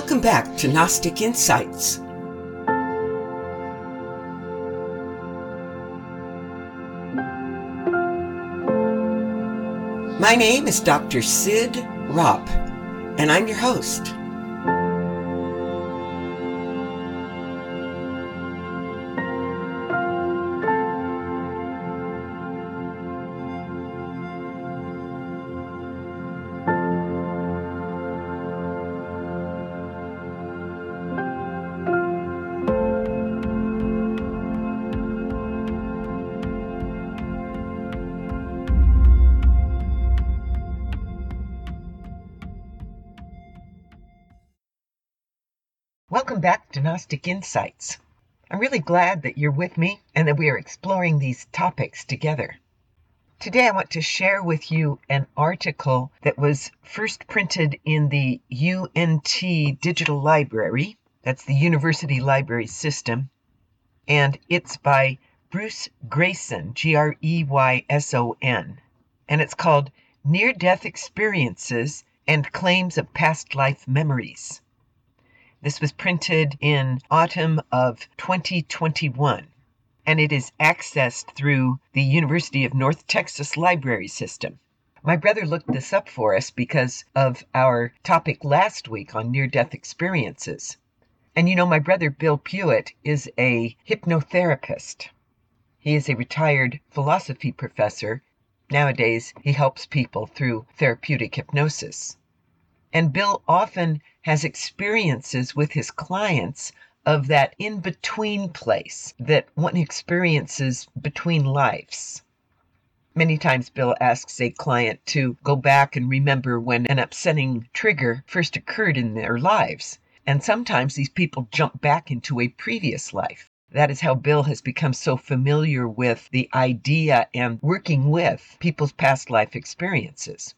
Welcome back to Gnostic Insights. My name is Dr. Cyd Ropp, and I'm your host. Welcome back to Gnostic Insights. I'm really glad that you're with me and that we are exploring these topics together. Today, I want to share with you an article that was first printed in the UNT Digital Library, that's the University Library System, and it's by Bruce Greyson, G R E Y S O N, and it's called Near Death Experiences and Claims of Past Life Memories. This was printed in autumn of 2021 and it is accessed through the University of North Texas Library System. My brother looked this up for us because of our topic last week on near death experiences. And you know, my brother Bill Puett is a hypnotherapist. He is a retired philosophy professor. Nowadays, he helps people through therapeutic hypnosis. And Bill often has experiences with his clients of that in between place that one experiences between lives. Many times, Bill asks a client to go back and remember when an upsetting trigger first occurred in their lives. And sometimes these people jump back into a previous life. That is how Bill has become so familiar with the idea and working with people's past life experiences.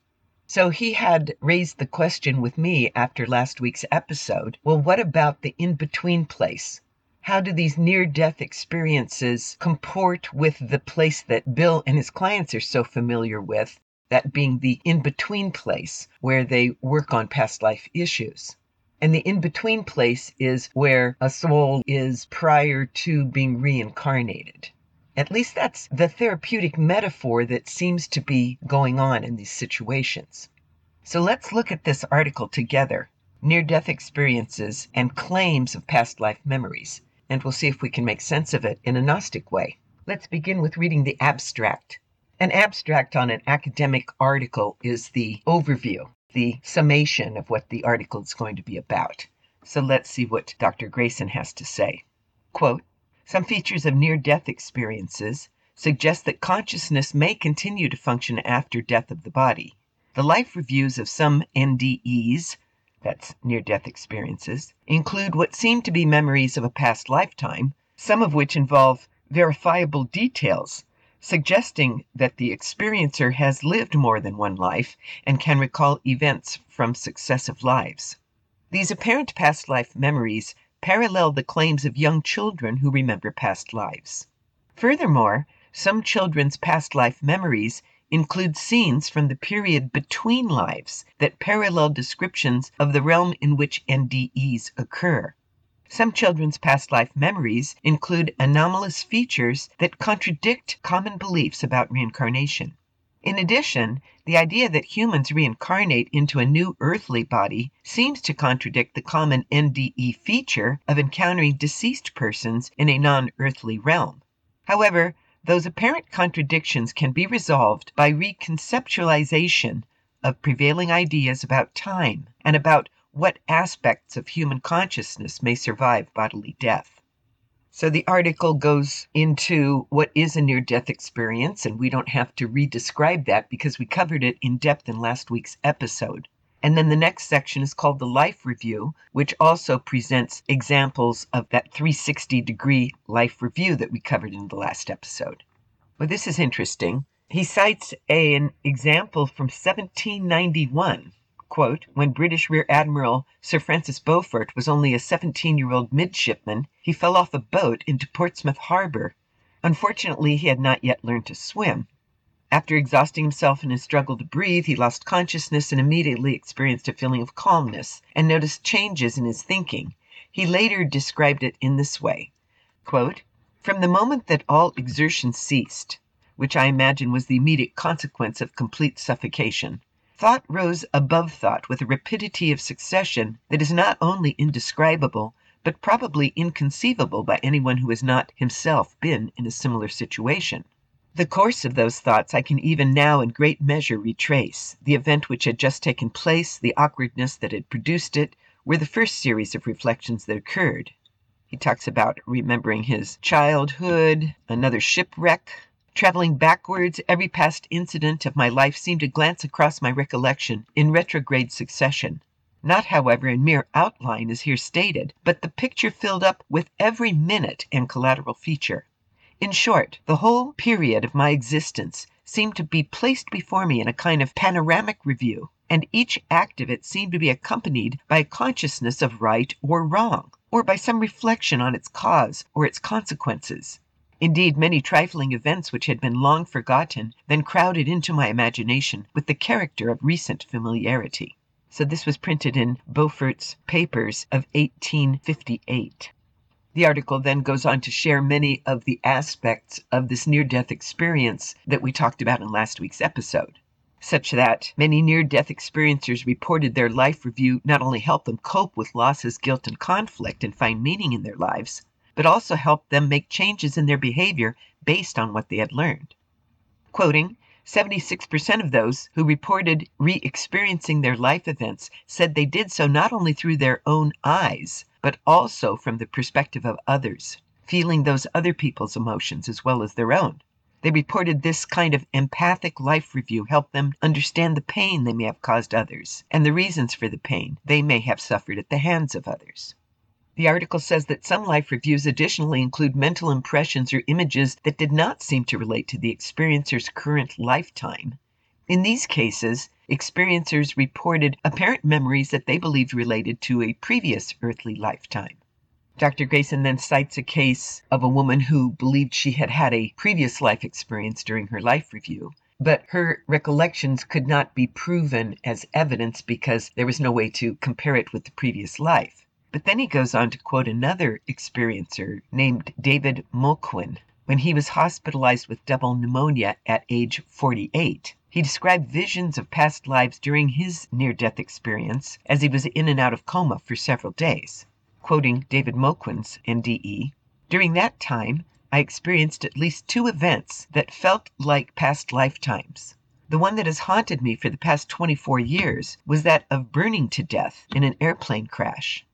So he had raised the question with me after last week's episode well, what about the in between place? How do these near death experiences comport with the place that Bill and his clients are so familiar with, that being the in between place where they work on past life issues? And the in between place is where a soul is prior to being reincarnated. At least that's the therapeutic metaphor that seems to be going on in these situations. So let's look at this article together Near Death Experiences and Claims of Past Life Memories, and we'll see if we can make sense of it in a Gnostic way. Let's begin with reading the abstract. An abstract on an academic article is the overview, the summation of what the article is going to be about. So let's see what Dr. Greyson has to say. Quote, some features of near death experiences suggest that consciousness may continue to function after death of the body. The life reviews of some NDEs, that's near death experiences, include what seem to be memories of a past lifetime, some of which involve verifiable details, suggesting that the experiencer has lived more than one life and can recall events from successive lives. These apparent past life memories parallel the claims of young children who remember past lives. Furthermore, some children's past life memories include scenes from the period between lives that parallel descriptions of the realm in which NDEs occur. Some children's past life memories include anomalous features that contradict common beliefs about reincarnation. In addition, the idea that humans reincarnate into a new earthly body seems to contradict the common NDE feature of encountering deceased persons in a non earthly realm. However, those apparent contradictions can be resolved by reconceptualization of prevailing ideas about time and about what aspects of human consciousness may survive bodily death. So the article goes into what is a near death experience, and we don't have to re describe that because we covered it in depth in last week's episode. And then the next section is called the Life Review, which also presents examples of that 360 degree life review that we covered in the last episode. Well, this is interesting. He cites a, an example from 1791 quote, when British Rear Admiral Sir Francis Beaufort was only a 17 year old midshipman, he fell off a boat into Portsmouth Harbor. Unfortunately, he had not yet learned to swim. After exhausting himself in his struggle to breathe, he lost consciousness and immediately experienced a feeling of calmness and noticed changes in his thinking. He later described it in this way From the moment that all exertion ceased, which I imagine was the immediate consequence of complete suffocation, thought rose above thought with a rapidity of succession that is not only indescribable, but probably inconceivable by anyone who has not himself been in a similar situation. The course of those thoughts I can even now in great measure retrace. The event which had just taken place, the awkwardness that had produced it, were the first series of reflections that occurred. He talks about remembering his childhood, another shipwreck, Traveling backwards, every past incident of my life seemed to glance across my recollection in retrograde succession. Not, however, in mere outline as here stated, but the picture filled up with every minute and collateral feature. In short, the whole period of my existence seemed to be placed before me in a kind of panoramic review, and each act of it seemed to be accompanied by a consciousness of right or wrong, or by some reflection on its cause or its consequences. Indeed, many trifling events which had been long forgotten then crowded into my imagination with the character of recent familiarity. So this was printed in Beaufort's Papers of 1858. The article then goes on to share many of the aspects of this near death experience that we talked about in last week's episode. Such that many near death experiencers reported their life review not only helped them cope with losses, guilt, and conflict and find meaning in their lives, but also helped them make changes in their behavior based on what they had learned. Quoting, 76% of those who reported re experiencing their life events said they did so not only through their own eyes, but also from the perspective of others, feeling those other people's emotions as well as their own. They reported this kind of empathic life review helped them understand the pain they may have caused others and the reasons for the pain they may have suffered at the hands of others. The article says that some life reviews additionally include mental impressions or images that did not seem to relate to the experiencer's current lifetime. In these cases, experiencers reported apparent memories that they believed related to a previous earthly lifetime. Dr. Greyson then cites a case of a woman who believed she had had a previous life experience during her life review, but her recollections could not be proven as evidence because there was no way to compare it with the previous life. But then he goes on to quote another experiencer named David Moquin. When he was hospitalized with double pneumonia at age 48, he described visions of past lives during his near death experience as he was in and out of coma for several days. Quoting David Moquin's NDE, during that time, I experienced at least two events that felt like past lifetimes. The one that has haunted me for the past 24 years was that of burning to death in an airplane crash.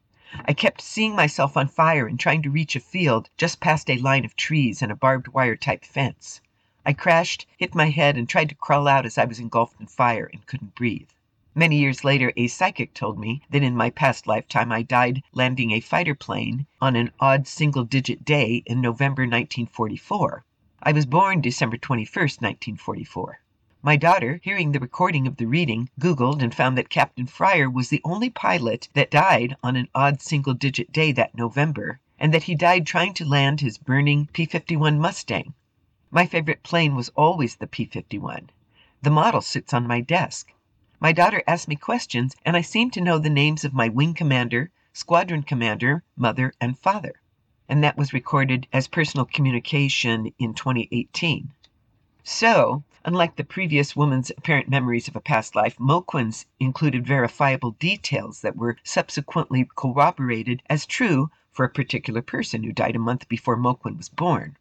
I kept seeing myself on fire and trying to reach a field just past a line of trees and a barbed wire type fence. I crashed, hit my head, and tried to crawl out as I was engulfed in fire and couldn't breathe. Many years later, a psychic told me that in my past lifetime I died landing a fighter plane on an odd single digit day in November 1944. I was born December 21, 1944. My daughter, hearing the recording of the reading, Googled and found that Captain Fryer was the only pilot that died on an odd single digit day that November, and that he died trying to land his burning P 51 Mustang. My favorite plane was always the P 51. The model sits on my desk. My daughter asked me questions, and I seemed to know the names of my wing commander, squadron commander, mother, and father. And that was recorded as personal communication in 2018. So, unlike the previous woman's apparent memories of a past life, Moquin's included verifiable details that were subsequently corroborated as true for a particular person who died a month before Moquin was born.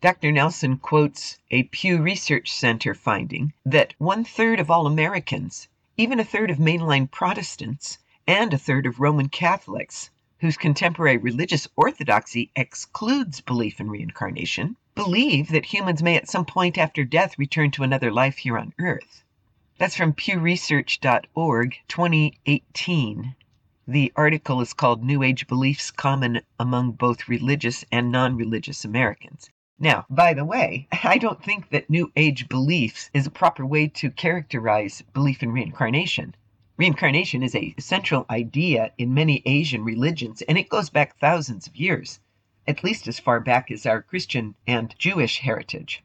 Dr. Nelson quotes a Pew Research Center finding that one third of all Americans, even a third of mainline Protestants, and a third of Roman Catholics, whose contemporary religious orthodoxy excludes belief in reincarnation, believe that humans may at some point after death return to another life here on Earth. That's from pewresearch.org 2018. The article is called New Age Beliefs Common Among Both Religious and Non Religious Americans. Now, by the way, I don't think that New Age beliefs is a proper way to characterize belief in reincarnation. Reincarnation is a central idea in many Asian religions, and it goes back thousands of years at least as far back as our Christian and Jewish heritage.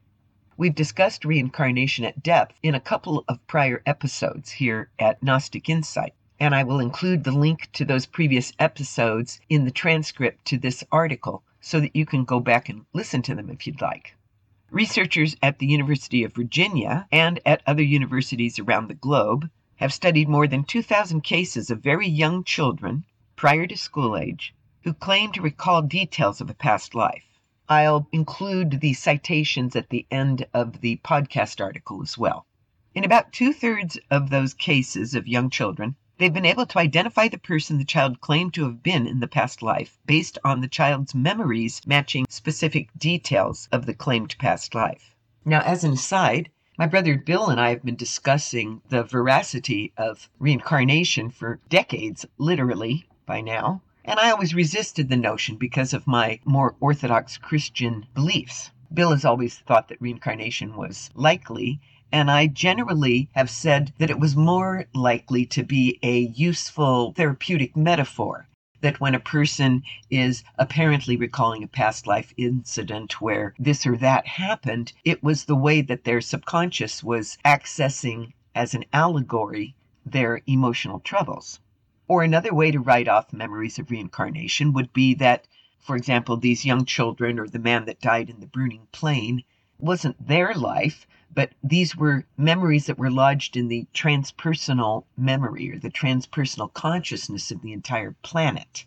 We've discussed reincarnation at depth in a couple of prior episodes here at Gnostic Insight, and I will include the link to those previous episodes in the transcript to this article so that you can go back and listen to them if you'd like. Researchers at the University of Virginia and at other universities around the globe have studied more than 2,000 cases of very young children prior to school age who claim to recall details of a past life. I'll include the citations at the end of the podcast article as well. In about two thirds of those cases of young children, they've been able to identify the person the child claimed to have been in the past life based on the child's memories matching specific details of the claimed past life. Now, as an aside, my brother Bill and I have been discussing the veracity of reincarnation for decades, literally, by now and I always resisted the notion because of my more orthodox Christian beliefs. Bill has always thought that reincarnation was likely, and I generally have said that it was more likely to be a useful therapeutic metaphor. That when a person is apparently recalling a past life incident where this or that happened, it was the way that their subconscious was accessing as an allegory their emotional troubles. Or another way to write off memories of reincarnation would be that, for example, these young children or the man that died in the burning plane wasn't their life, but these were memories that were lodged in the transpersonal memory or the transpersonal consciousness of the entire planet.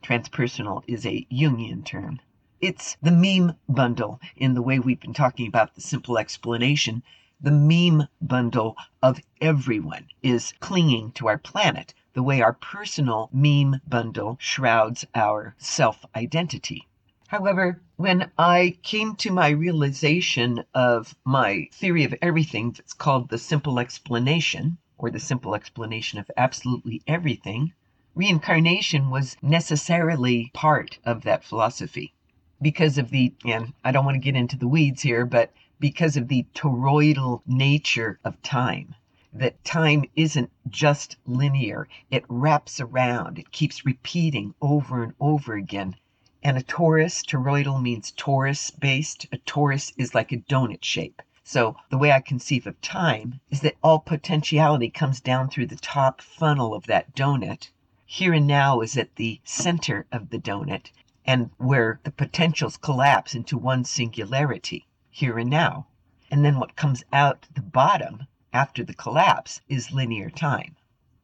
Transpersonal is a Jungian term. It's the meme bundle in the way we've been talking about the simple explanation. The meme bundle of everyone is clinging to our planet the way our personal meme bundle shrouds our self identity. However, when I came to my realization of my theory of everything that's called the simple explanation, or the simple explanation of absolutely everything, reincarnation was necessarily part of that philosophy. Because of the, and I don't want to get into the weeds here, but because of the toroidal nature of time that time isn't just linear, it wraps around, it keeps repeating over and over again. And a torus, toroidal means torus based. A torus is like a donut shape. So the way I conceive of time is that all potentiality comes down through the top funnel of that donut. Here and now is at the center of the donut and where the potentials collapse into one singularity, here and now. And then what comes out the bottom after the collapse is linear time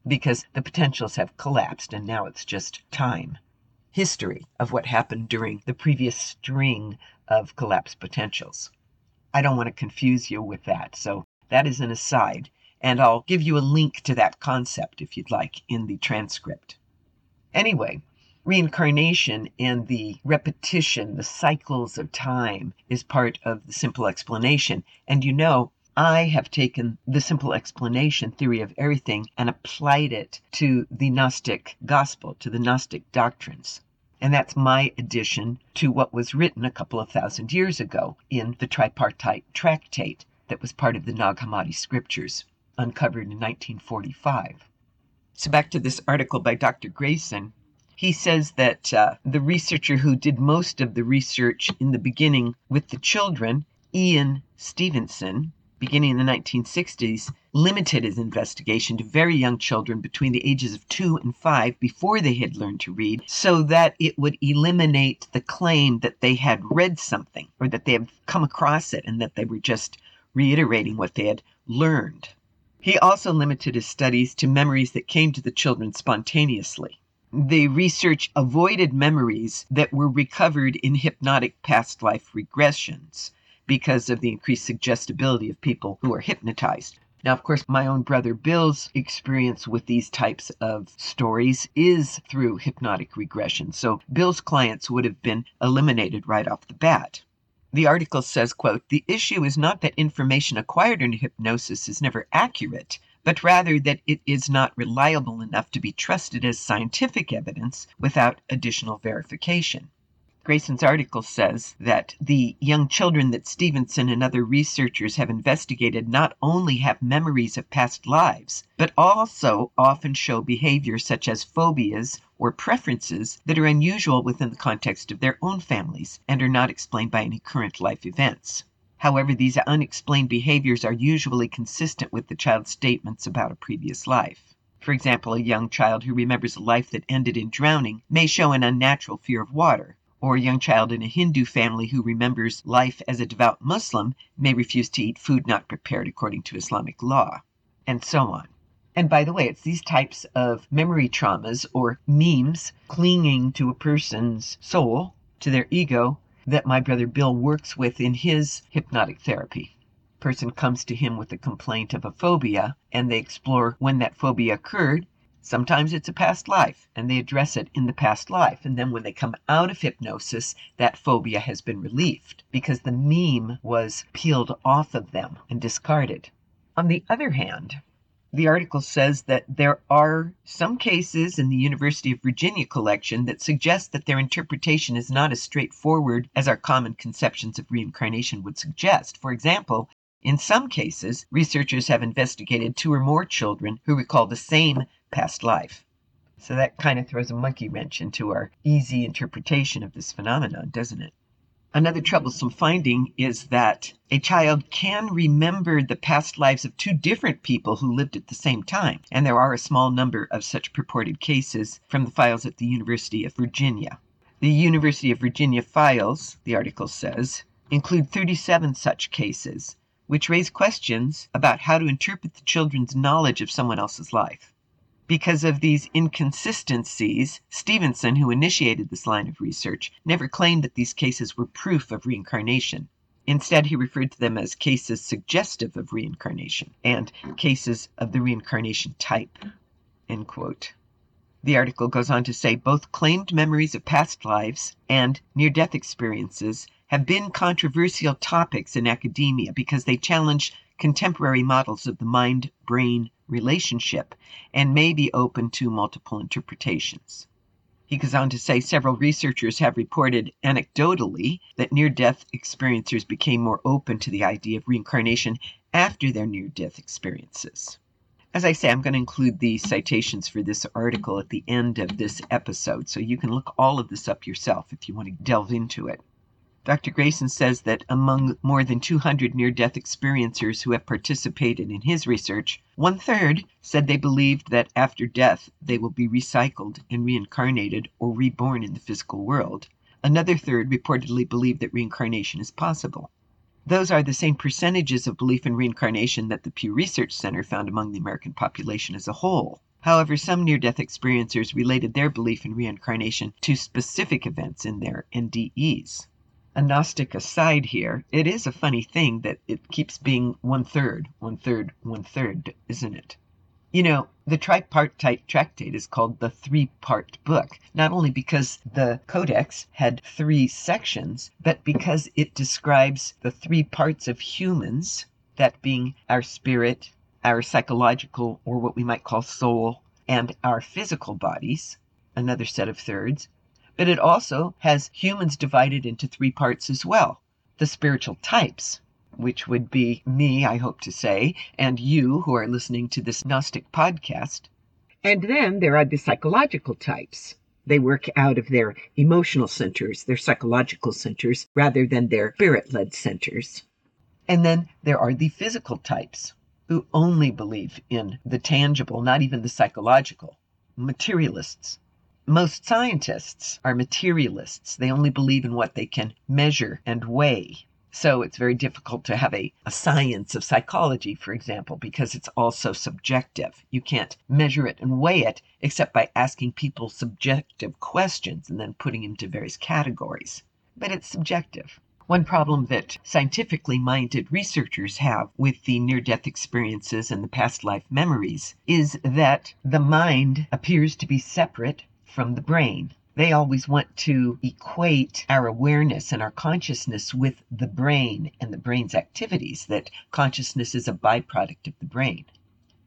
because the potentials have collapsed and now it's just time. History of what happened during the previous string of collapsed potentials. I don't want to confuse you with that, so that is an aside, and I'll give you a link to that concept if you'd like in the transcript. Anyway, reincarnation and the repetition, the cycles of time, is part of the simple explanation. And you know, I have taken the simple explanation theory of everything and applied it to the Gnostic gospel, to the Gnostic doctrines. And that's my addition to what was written a couple of thousand years ago in the tripartite tractate that was part of the Nag Hammadi scriptures, uncovered in 1945. So, back to this article by Dr. Greyson. He says that uh, the researcher who did most of the research in the beginning with the children, Ian Stevenson, beginning in the 1960s, limited his investigation to very young children between the ages of two and five before they had learned to read, so that it would eliminate the claim that they had read something or that they had come across it and that they were just reiterating what they had learned. He also limited his studies to memories that came to the children spontaneously. The research avoided memories that were recovered in hypnotic past life regressions because of the increased suggestibility of people who are hypnotized. Now, of course, my own brother Bill's experience with these types of stories is through hypnotic regression. So Bill's clients would have been eliminated right off the bat. The article says, quote, "The issue is not that information acquired in hypnosis is never accurate, but rather that it is not reliable enough to be trusted as scientific evidence without additional verification." Greyson's article says that the young children that Stevenson and other researchers have investigated not only have memories of past lives, but also often show behavior such as phobias or preferences that are unusual within the context of their own families and are not explained by any current life events. However, these unexplained behaviors are usually consistent with the child's statements about a previous life. For example, a young child who remembers a life that ended in drowning may show an unnatural fear of water, or a young child in a Hindu family who remembers life as a devout Muslim may refuse to eat food not prepared according to Islamic law, and so on. And by the way, it's these types of memory traumas or memes clinging to a person's soul, to their ego, that my brother Bill works with in his hypnotic therapy. Person comes to him with a complaint of a phobia and they explore when that phobia occurred Sometimes it's a past life, and they address it in the past life. And then when they come out of hypnosis, that phobia has been relieved because the meme was peeled off of them and discarded. On the other hand, the article says that there are some cases in the University of Virginia collection that suggest that their interpretation is not as straightforward as our common conceptions of reincarnation would suggest. For example, in some cases, researchers have investigated two or more children who recall the same past life. So that kind of throws a monkey wrench into our easy interpretation of this phenomenon, doesn't it? Another troublesome finding is that a child can remember the past lives of two different people who lived at the same time, and there are a small number of such purported cases from the files at the University of Virginia. The University of Virginia files, the article says, include 37 such cases, which raise questions about how to interpret the children's knowledge of someone else's life. Because of these inconsistencies, Stevenson, who initiated this line of research, never claimed that these cases were proof of reincarnation. Instead, he referred to them as cases suggestive of reincarnation and cases of the reincarnation type. End quote. The article goes on to say both claimed memories of past lives and near death experiences have been controversial topics in academia because they challenge contemporary models of the mind brain relationship and may be open to multiple interpretations. He goes on to say several researchers have reported anecdotally that near death experiencers became more open to the idea of reincarnation after their near death experiences. As I say, I'm going to include the citations for this article at the end of this episode, so you can look all of this up yourself if you want to delve into it. Dr. Greyson says that among more than 200 near death experiencers who have participated in his research, one third said they believed that after death they will be recycled and reincarnated or reborn in the physical world. Another third reportedly believed that reincarnation is possible. Those are the same percentages of belief in reincarnation that the Pew Research Center found among the American population as a whole. However, some near death experiencers related their belief in reincarnation to specific events in their NDEs a Gnostic aside here, it is a funny thing that it keeps being one third, one third, one third, isn't it? You know, the tripartite tractate is called the three part book, not only because the Codex had three sections, but because it describes the three parts of humans, that being our spirit, our psychological, or what we might call soul, and our physical bodies, another set of thirds, but it also has humans divided into three parts as well the spiritual types, which would be me, I hope to say, and you who are listening to this Gnostic podcast. And then there are the psychological types. They work out of their emotional centers, their psychological centers, rather than their spirit led centers. And then there are the physical types who only believe in the tangible, not even the psychological, materialists. Most scientists are materialists. They only believe in what they can measure and weigh. So it's very difficult to have a, a science of psychology, for example, because it's also subjective. You can't measure it and weigh it except by asking people subjective questions and then putting them into various categories. But it's subjective. One problem that scientifically minded researchers have with the near death experiences and the past life memories is that the mind appears to be separate from the brain. They always want to equate our awareness and our consciousness with the brain and the brain's activities, that consciousness is a byproduct of the brain.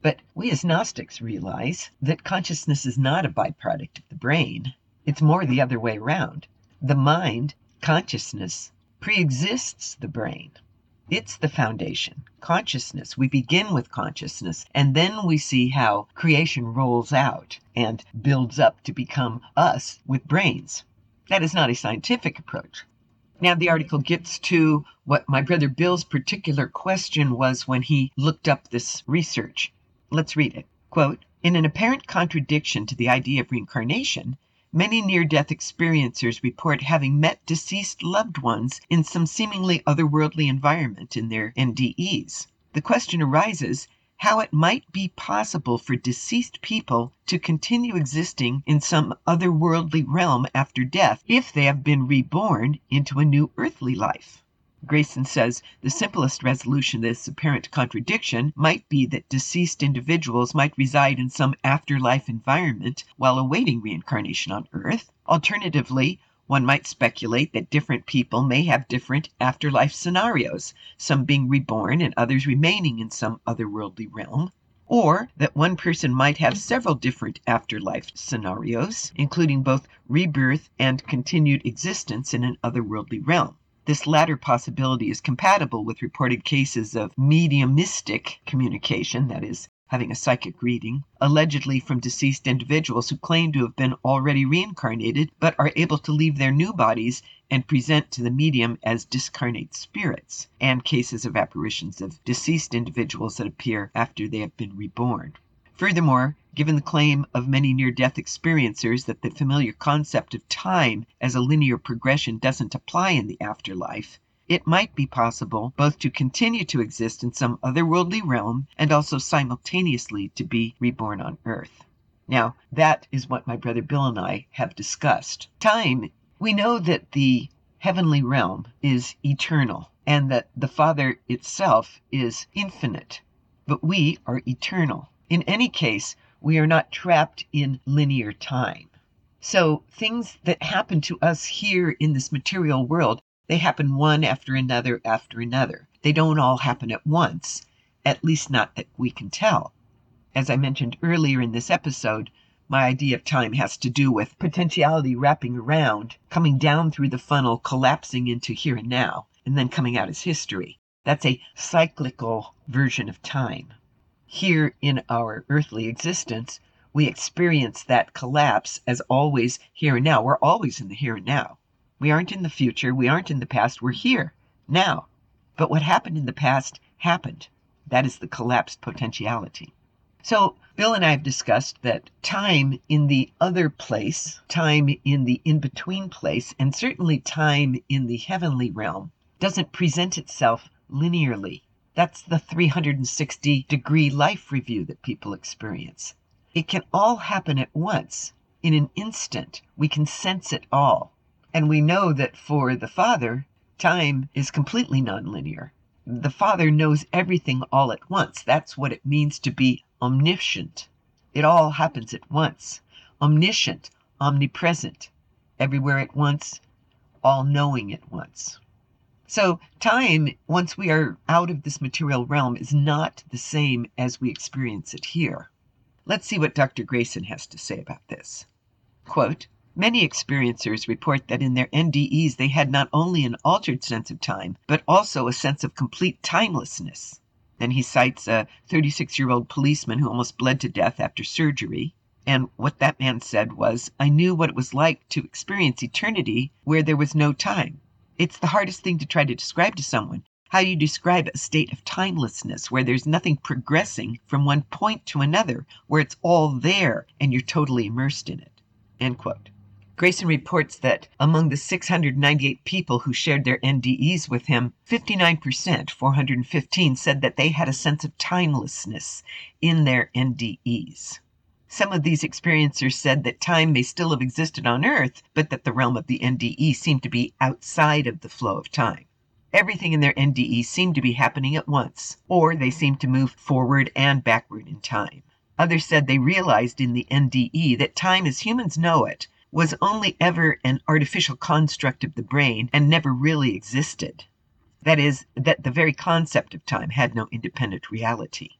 But we as Gnostics realize that consciousness is not a byproduct of the brain. It's more the other way around. The mind, consciousness, preexists the brain. It's the foundation. Consciousness. We begin with consciousness, and then we see how creation rolls out and builds up to become us with brains. That is not a scientific approach. Now, the article gets to what my brother Bill's particular question was when he looked up this research. Let's read it. Quote In an apparent contradiction to the idea of reincarnation, many near death experiencers report having met deceased loved ones in some seemingly otherworldly environment in their NDEs. The question arises how it might be possible for deceased people to continue existing in some otherworldly realm after death if they have been reborn into a new earthly life. Greyson says the simplest resolution to this apparent contradiction might be that deceased individuals might reside in some afterlife environment while awaiting reincarnation on Earth. Alternatively, one might speculate that different people may have different afterlife scenarios, some being reborn and others remaining in some otherworldly realm. Or that one person might have several different afterlife scenarios, including both rebirth and continued existence in an otherworldly realm. This latter possibility is compatible with reported cases of mediumistic communication, that is, having a psychic reading, allegedly from deceased individuals who claim to have been already reincarnated but are able to leave their new bodies and present to the medium as discarnate spirits, and cases of apparitions of deceased individuals that appear after they have been reborn. Furthermore, given the claim of many near death experiencers that the familiar concept of time as a linear progression doesn't apply in the afterlife, it might be possible both to continue to exist in some otherworldly realm and also simultaneously to be reborn on earth. Now, that is what my brother Bill and I have discussed. Time, we know that the heavenly realm is eternal and that the Father itself is infinite, but we are eternal. In any case, we are not trapped in linear time. So, things that happen to us here in this material world they happen one after another after another. They don't all happen at once, at least not that we can tell. As I mentioned earlier in this episode, my idea of time has to do with potentiality wrapping around, coming down through the funnel, collapsing into here and now, and then coming out as history. That's a cyclical version of time. Here in our earthly existence, we experience that collapse as always here and now. We're always in the here and now. We aren't in the future. We aren't in the past. We're here, now. But what happened in the past happened. That is the collapsed potentiality. So, Bill and I have discussed that time in the other place, time in the in between place, and certainly time in the heavenly realm doesn't present itself linearly. That's the 360 degree life review that people experience. It can all happen at once, in an instant. We can sense it all. And we know that for the Father, time is completely nonlinear. The Father knows everything all at once. That's what it means to be omniscient. It all happens at once. Omniscient, omnipresent, everywhere at once, all knowing at once. So, time, once we are out of this material realm, is not the same as we experience it here. Let's see what Dr. Greyson has to say about this. Quote, Many experiencers report that in their NDEs they had not only an altered sense of time, but also a sense of complete timelessness. Then he cites a 36 year old policeman who almost bled to death after surgery. And what that man said was, I knew what it was like to experience eternity where there was no time. It's the hardest thing to try to describe to someone. How you describe a state of timelessness where there's nothing progressing from one point to another, where it's all there and you're totally immersed in it. End quote. Greyson reports that among the 698 people who shared their NDEs with him, 59%, 415, said that they had a sense of timelessness in their NDEs. Some of these experiencers said that time may still have existed on Earth, but that the realm of the NDE seemed to be outside of the flow of time. Everything in their NDE seemed to be happening at once, or they seemed to move forward and backward in time. Others said they realized in the NDE that time as humans know it was only ever an artificial construct of the brain and never really existed. That is, that the very concept of time had no independent reality.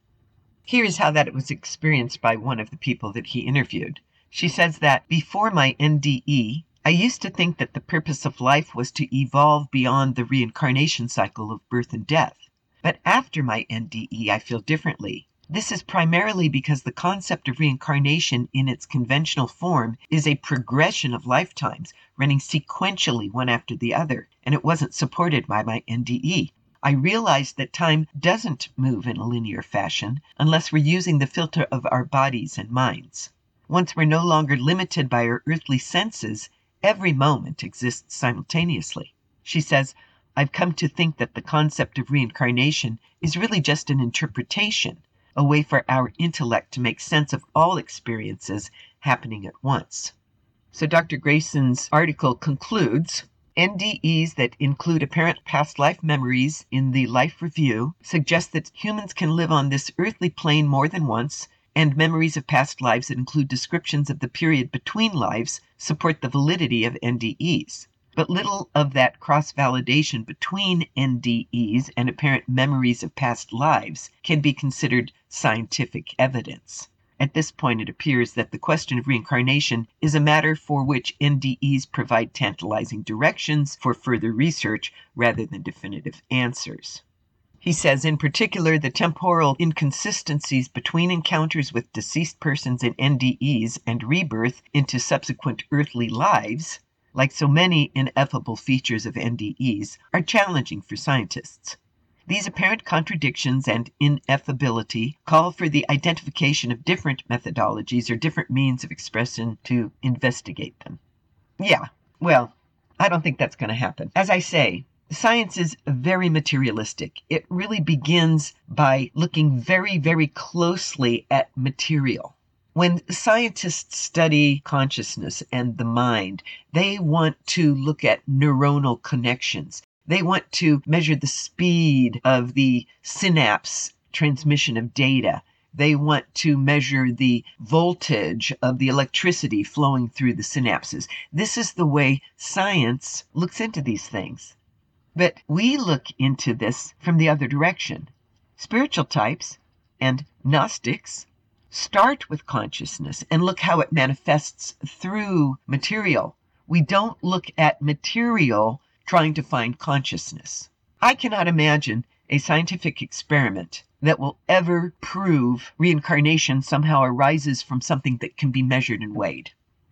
Here is how that was experienced by one of the people that he interviewed. She says that before my NDE, I used to think that the purpose of life was to evolve beyond the reincarnation cycle of birth and death. But after my NDE, I feel differently. This is primarily because the concept of reincarnation in its conventional form is a progression of lifetimes running sequentially one after the other, and it wasn't supported by my NDE. I realized that time doesn't move in a linear fashion unless we're using the filter of our bodies and minds. Once we're no longer limited by our earthly senses, every moment exists simultaneously. She says, I've come to think that the concept of reincarnation is really just an interpretation a way for our intellect to make sense of all experiences happening at once. So Dr. Greyson's article concludes NDEs that include apparent past life memories in the life review suggest that humans can live on this earthly plane more than once, and memories of past lives that include descriptions of the period between lives support the validity of NDEs but little of that cross validation between NDEs and apparent memories of past lives can be considered scientific evidence. At this point, it appears that the question of reincarnation is a matter for which NDEs provide tantalizing directions for further research rather than definitive answers. He says, in particular, the temporal inconsistencies between encounters with deceased persons in NDEs and rebirth into subsequent earthly lives like so many ineffable features of NDEs, are challenging for scientists. These apparent contradictions and ineffability call for the identification of different methodologies or different means of expression to investigate them. Yeah, well, I don't think that's going to happen. As I say, science is very materialistic. It really begins by looking very, very closely at material. When scientists study consciousness and the mind, they want to look at neuronal connections. They want to measure the speed of the synapse transmission of data. They want to measure the voltage of the electricity flowing through the synapses. This is the way science looks into these things. But we look into this from the other direction. Spiritual types and Gnostics start with consciousness and look how it manifests through material. We don't look at material trying to find consciousness. I cannot imagine a scientific experiment that will ever prove reincarnation somehow arises from something that can be measured and weighed.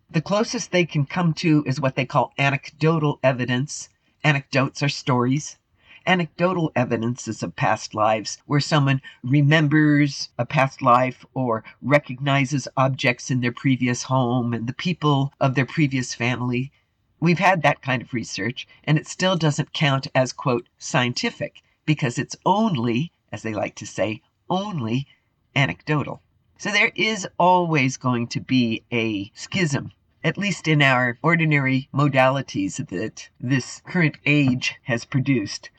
The closest they can come to is what they call anecdotal evidence. Anecdotes are stories anecdotal evidences of past lives where someone remembers a past life or recognizes objects in their previous home and the people of their previous family. We've had that kind of research, and it still doesn't count as, quote, scientific because it's only, as they like to say, only anecdotal. So there is always going to be a schism at least in our ordinary modalities that this current age has produced.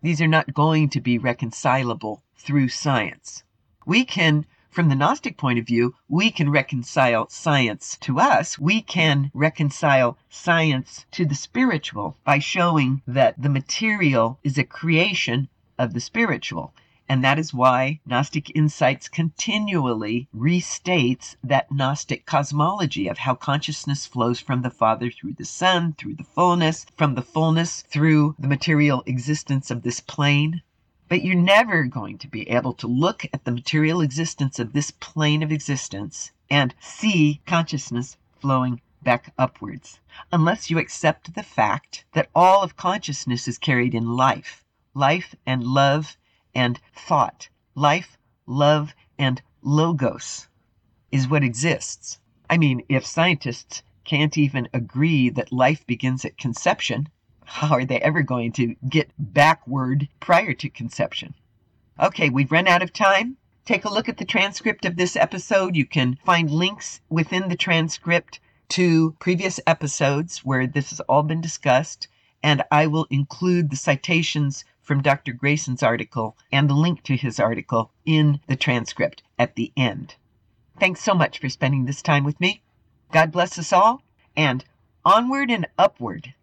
These are not going to be reconcilable through science. We can, from the Gnostic point of view, we can reconcile science to us. We can reconcile science to the spiritual by showing that the material is a creation of the spiritual. And that is why Gnostic Insights continually restates that Gnostic cosmology of how consciousness flows from the Father through the Son, through the fullness, from the fullness through the material existence of this plane. But you're never going to be able to look at the material existence of this plane of existence and see consciousness flowing back upwards, unless you accept the fact that all of consciousness is carried in life. Life and love and thought. Life, love, and logos is what exists. I mean, if scientists can't even agree that life begins at conception, how are they ever going to get backward prior to conception? Okay, we've run out of time. Take a look at the transcript of this episode. You can find links within the transcript to previous episodes where this has all been discussed, and I will include the citations from Dr. Greyson's article and the link to his article in the transcript at the end. Thanks so much for spending this time with me. God bless us all, and onward and upward.